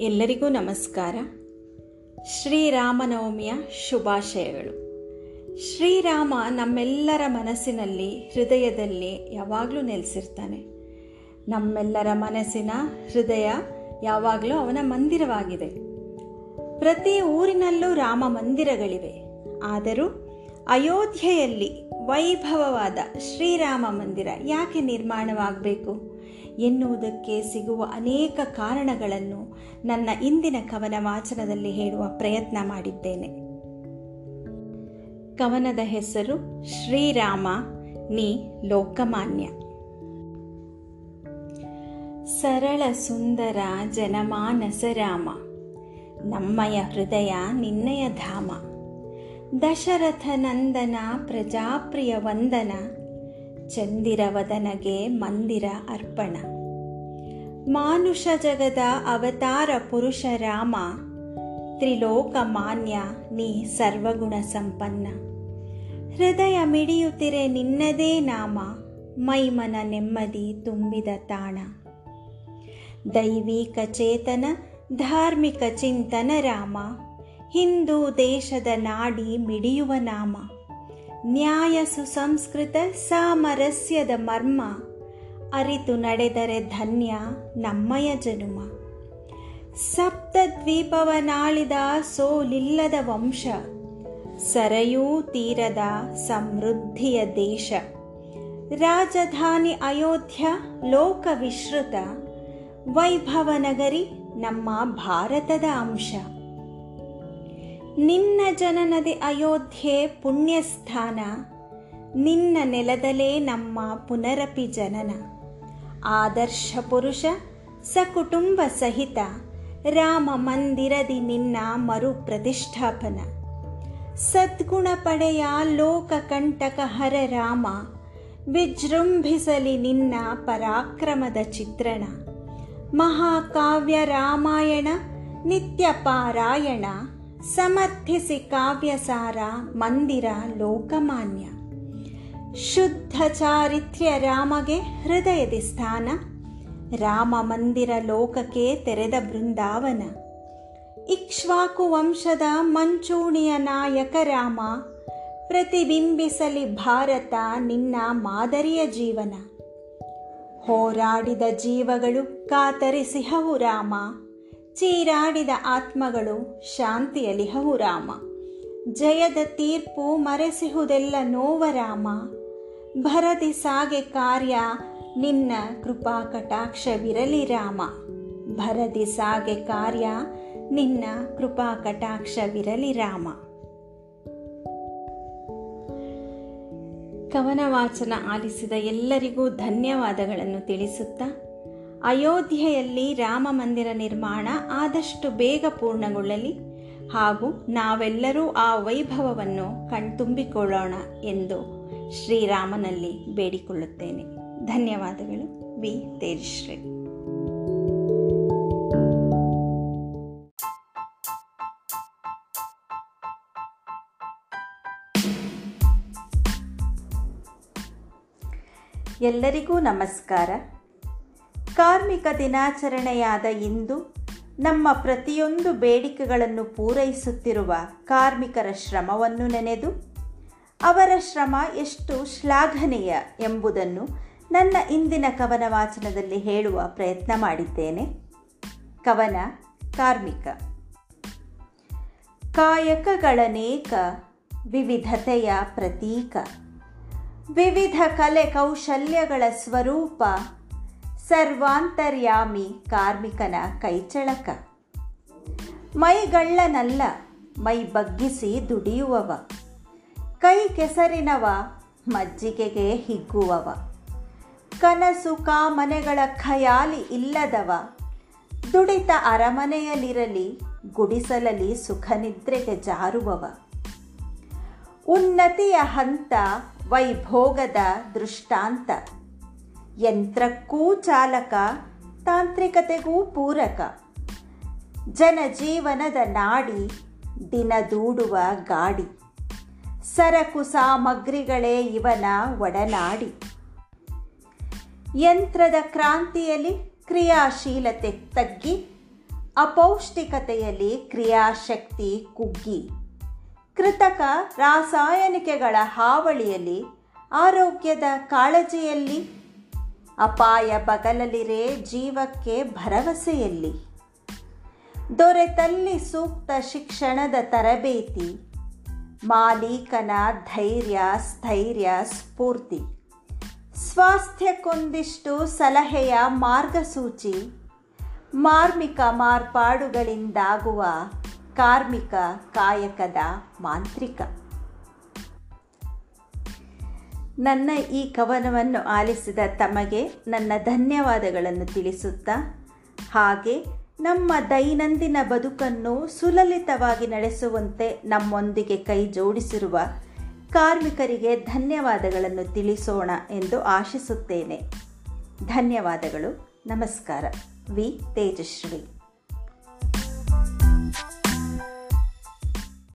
ಎಲ್ಲರಿಗೂ ನಮಸ್ಕಾರ. ಶ್ರೀರಾಮನವಮಿಯ ಶುಭಾಶಯಗಳು. ಶ್ರೀರಾಮ ನಮ್ಮೆಲ್ಲರ ಮನಸ್ಸಿನಲ್ಲಿ ಹೃದಯದಲ್ಲಿ ಯಾವಾಗಲೂ ನೆಲೆಸಿರ್ತಾನೆ. ನಮ್ಮೆಲ್ಲರ ಮನಸ್ಸಿನ ಹೃದಯ ಯಾವಾಗಲೂ ಅವನ ಮಂದಿರವಾಗಿದೆ. ಪ್ರತಿ ಊರಿನಲ್ಲೂ ರಾಮ ಮಂದಿರಗಳಿವೆ. ಆದರೂ ಅಯೋಧ್ಯೆಯಲ್ಲಿ ವೈಭವವಾದ ಶ್ರೀರಾಮ ಮಂದಿರ ಯಾಕೆ ನಿರ್ಮಾಣವಾಗಬೇಕು? ಎನ್ನುವುದಕ್ಕೆ ಸಿಗುವ ಅನೇಕ ಕಾರಣಗಳನ್ನು ನನ್ನ ಇಂದಿನ ಕವನ ವಾಚನದಲ್ಲಿ ಹೇಳುವ ಪ್ರಯತ್ನ ಮಾಡಿದ್ದೇನೆ. ಕವನದ ಹೆಸರು ಶ್ರೀರಾಮ ನೀ ಲೋಕಮಾನ್ಯ. ಸರಳ ಸುಂದರ ಜನಮಾನಸ ರಾಮ. ನಮ್ಮಯ ಹೃದಯ ನಿನ್ನಯ ಧಾಮ. ದಶರಥ ನಂದನ ಪ್ರಜಾಪ್ರಿಯ ವಂದನ. ಚಂದಿರವದನಗೆ ಮಂದಿರ ಅರ್ಪಣ. ಮಾನುಷ ಜಗದ ಅವತಾರ ಪುರುಷ ರಾಮ ತ್ರಿಲೋಕ ಮಾನ್ಯ ನೀ ಸರ್ವಗುಣ ಸಂಪನ್ನ. ಹೃದಯ ಮಿಡಿಯುತ್ತಿರೆ ನಿನ್ನದೇ ನಾಮ, ಮೈಮನ ನೆಮ್ಮದಿ ತುಂಬಿದ ತಾಣ. ದೈವಿಕ ಚೇತನ, ಧಾರ್ಮಿಕ ಚಿಂತನ ರಾಮ, ಹಿಂದೂ ದೇಶದ ನಾಡಿ ಮಿಡಿಯುವ ನಾಮ. ನ್ಯಾಯ ಸುಸಂಸ್ಕೃತ ಸಾಮರಸ್ಯದ ಮರ್ಮ. ಅರಿತು ನಡೆದರೆ ಧನ್ಯ ನಮ್ಮಯ ಜನುಮ. ಸಪ್ತದ್ವೀಪವನಾಳಿದ ಸೋಲಿಲ್ಲದ ವಂಶ. ಸರಯೂ ತೀರದ ಸಮೃದ್ಧಿಯ ದೇಶ. ರಾಜಧಾನಿ ಅಯೋಧ್ಯ ಲೋಕ ವಿಶ್ರುತ ವೈಭವ ನಗರಿ ನಮ್ಮ ಭಾರತದ ಅಂಶ. ನಿನ್ನ ಜನನದಿ ಅಯೋಧ್ಯೆ ಪುಣ್ಯಸ್ಥಾನ. ನಿನ್ನ ನೆಲದಲೇ ನಮ್ಮ ಪುನರಪಿ ಜನನ. ಆದರ್ಶ ಪುರುಷ, ಸಕುಟುಂಬ ಸಹಿತ ರಾಮ ಮಂದಿರದಿ ನಿನ್ನ ಮರು ಪ್ರತಿಷ್ಠಾಪನ ಸದ್ಗುಣ ಪಡೆಯ ಲೋಕ ಕಂಟಕ ಹರ ರಾಮ, ವಿಜೃಂಭಿಸಲಿ ನಿನ್ನ ಪರಾಕ್ರಮದ ಚಿತ್ರಣ. ಮಹಾಕಾವ್ಯ ರಾಮಾಯಣ ನಿತ್ಯ ಪಾರಾಯಣ. ಸಮರ್ಥಿಸಿ ಕಾವ್ಯಸಾರ ಮಂದಿರ ಲೋಕಮಾನ್ಯ. ಶುದ್ಧ ಚಾರಿತ್ರ್ಯ ರಾಮಗೆ ಹೃದಯದಿ ಸ್ಥಾನ. ರಾಮ ಮಂದಿರ ಲೋಕಕ್ಕೆ ತೆರೆದ ಬೃಂದಾವನ. ಇಕ್ಷ್ವಾಕು ವಂಶದ ಮಂಚೂಣಿಯ ನಾಯಕ ರಾಮ. ಪ್ರತಿಬಿಂಬಿಸಲಿ ಭಾರತ ನಿನ್ನ ಮಾದರಿಯ ಜೀವನ. ಹೋರಾಡಿದ ಜೀವಗಳು ಕಾತರಿಸಿಹವು ರಾಮ. ಚೀರಾಡಿದ ಆತ್ಮಗಳು ಶಾಂತಿಯಲಿಹವು ರಾಮ. ಜಯದ ತೀರ್ಪು ಮರೆಸಿಹುದೆಲ್ಲ ನೋವರಾಮ ಭರದಿ ಸಾಗೆ ಕಾರ್ಯ ನಿನ್ನ ಕೃಪಾ ಕಟಾಕ್ಷವಿರಲಿ ರಾಮ. ಭರದಿ ಸಾಗೆ ಕಾರ್ಯ ನಿನ್ನ ಕೃಪಾ ಕಟಾಕ್ಷವಿರಲಿ ರಾಮ. ಕವನ ವಾಚನ ಆಲಿಸಿದ ಎಲ್ಲರಿಗೂ ಧನ್ಯವಾದಗಳನ್ನು ತಿಳಿಸುತ್ತಾ ಅಯೋಧ್ಯೆಯಲ್ಲಿ ರಾಮ ಮಂದಿರ ನಿರ್ಮಾಣ ಆದಷ್ಟು ಬೇಗ ಪೂರ್ಣಗೊಳ್ಳಲಿ ಹಾಗೂ ನಾವೆಲ್ಲರೂ ಆ ವೈಭವವನ್ನು ಕಣ್ತುಂಬಿಕೊಳ್ಳೋಣ ಎಂದು ಶ್ರೀರಾಮನಲ್ಲಿ ಬೇಡಿಕೊಳ್ಳುತ್ತೇನೆ. ಧನ್ಯವಾದಗಳು. ವಿ. ತೇಜಶ್ರೀ. ಎಲ್ಲರಿಗೂ ನಮಸ್ಕಾರ. ಕಾರ್ಮಿಕ ದಿನಾಚರಣೆಯಾದ ಇಂದು ನಮ್ಮ ಪ್ರತಿಯೊಂದು ಬೇಡಿಕೆಗಳನ್ನು ಪೂರೈಸುತ್ತಿರುವ ಕಾರ್ಮಿಕರ ಶ್ರಮವನ್ನು ನೆನೆದು ಅವರ ಶ್ರಮ ಎಷ್ಟು ಶ್ಲಾಘನೀಯ ಎಂಬುದನ್ನು ನನ್ನ ಇಂದಿನ ಕವನ ವಾಚನದಲ್ಲಿ ಹೇಳುವ ಪ್ರಯತ್ನ ಮಾಡಿದ್ದೇನೆ. ಕವನ ಕಾರ್ಮಿಕ. ಕಾಯಕಗಳನೇಕ ವಿವಿಧತೆಯ ಪ್ರತೀಕ. ವಿವಿಧ ಕಲೆ ಕೌಶಲ್ಯಗಳ ಸ್ವರೂಪ ಸರ್ವಾಂತರ್ಯಾಮಿ ಕಾರ್ಮಿಕನ ಕೈಚಳಕ. ಮೈಗಳ್ಳನಲ್ಲ ಮೈ ಬಗ್ಗಿಸಿ ದುಡಿಯುವವ. ಕೈ ಕೆಸರಿನವ, ಮಜ್ಜಿಗೆಗೆ ಹಿಗ್ಗುವವ. ಕನಸು ಕಾಮನೆಗಳ ಖಯಾಲಿ ಇಲ್ಲದವ. ದುಡಿತ ಅರಮನೆಯಲ್ಲಿರಲಿ ಗುಡಿಸಲಲಿ ಸುಖನಿದ್ರೆಗೆ ಜಾರುವವ. ಉನ್ನತಿಯ ಹಂತ, ವೈಭೋಗದ ದೃಷ್ಟಾಂತ. ಯಂತ್ರಕ್ಕೂ ಚಾಲಕ, ತಾಂತ್ರಿಕತೆಗೂ ಪೂರಕ. ಜನಜೀವನದ ನಾಡಿ ದಿನದೂಡುವ ಗಾಡಿ. ಸರಕು ಸಾಮಗ್ರಿಗಳೇ ಇವನ ಒಡನಾಡಿ. ಯಂತ್ರದ ಕ್ರಾಂತಿಯಲ್ಲಿ ಕ್ರಿಯಾಶೀಲತೆ ತಗ್ಗಿ, ಅಪೌಷ್ಟಿಕತೆಯಲ್ಲಿ ಕ್ರಿಯಾಶಕ್ತಿ ಕುಗ್ಗಿ. ಕೃತಕ ರಾಸಾಯನಿಕಗಳ ಹಾವಳಿಯಲ್ಲಿ, ಆರೋಗ್ಯದ ಕಾಳಜಿಯಲ್ಲಿ ಅಪಾಯ ಬಗಲಲಿರೆ ಜೀವಕ್ಕೆ ಭರವಸೆಯಲ್ಲಿ. ದೊರೆತಲ್ಲಿ ಸೂಕ್ತ ಶಿಕ್ಷಣದ ತರಬೇತಿ, ಮಾಲೀಕನ ಧೈರ್ಯ, ಸ್ಥೈರ್ಯ, ಸ್ಫೂರ್ತಿ. ಸ್ವಾಸ್ಥ್ಯಕ್ಕೊಂದಿಷ್ಟು ಸಲಹೆಯ ಮಾರ್ಗಸೂಚಿ, ಮಾರ್ಮಿಕ ಮಾರ್ಪಾಡುಗಳಿಂದಾಗುವ ಕಾರ್ಮಿಕ ಕಾಯಕದ ಮಾಂತ್ರಿಕ. ನನ್ನ ಈ ಕವನವನ್ನು ಆಲಿಸಿದ ತಮಗೆ ನನ್ನ ಧನ್ಯವಾದಗಳನ್ನು ತಿಳಿಸುತ್ತಾ, ಹಾಗೆ ನಮ್ಮ ದೈನಂದಿನ ಬದುಕನ್ನು ಸುಲಲಿತವಾಗಿ ನಡೆಸುವಂತೆ ನಮ್ಮೊಂದಿಗೆ ಕೈ ಜೋಡಿಸಿರುವ ಕಾರ್ಮಿಕರಿಗೆ ಧನ್ಯವಾದಗಳನ್ನು ತಿಳಿಸೋಣ ಎಂದು ಆಶಿಸುತ್ತೇನೆ. ಧನ್ಯವಾದಗಳು. ನಮಸ್ಕಾರ. ವಿ. ತೇಜಶ್ರೀ.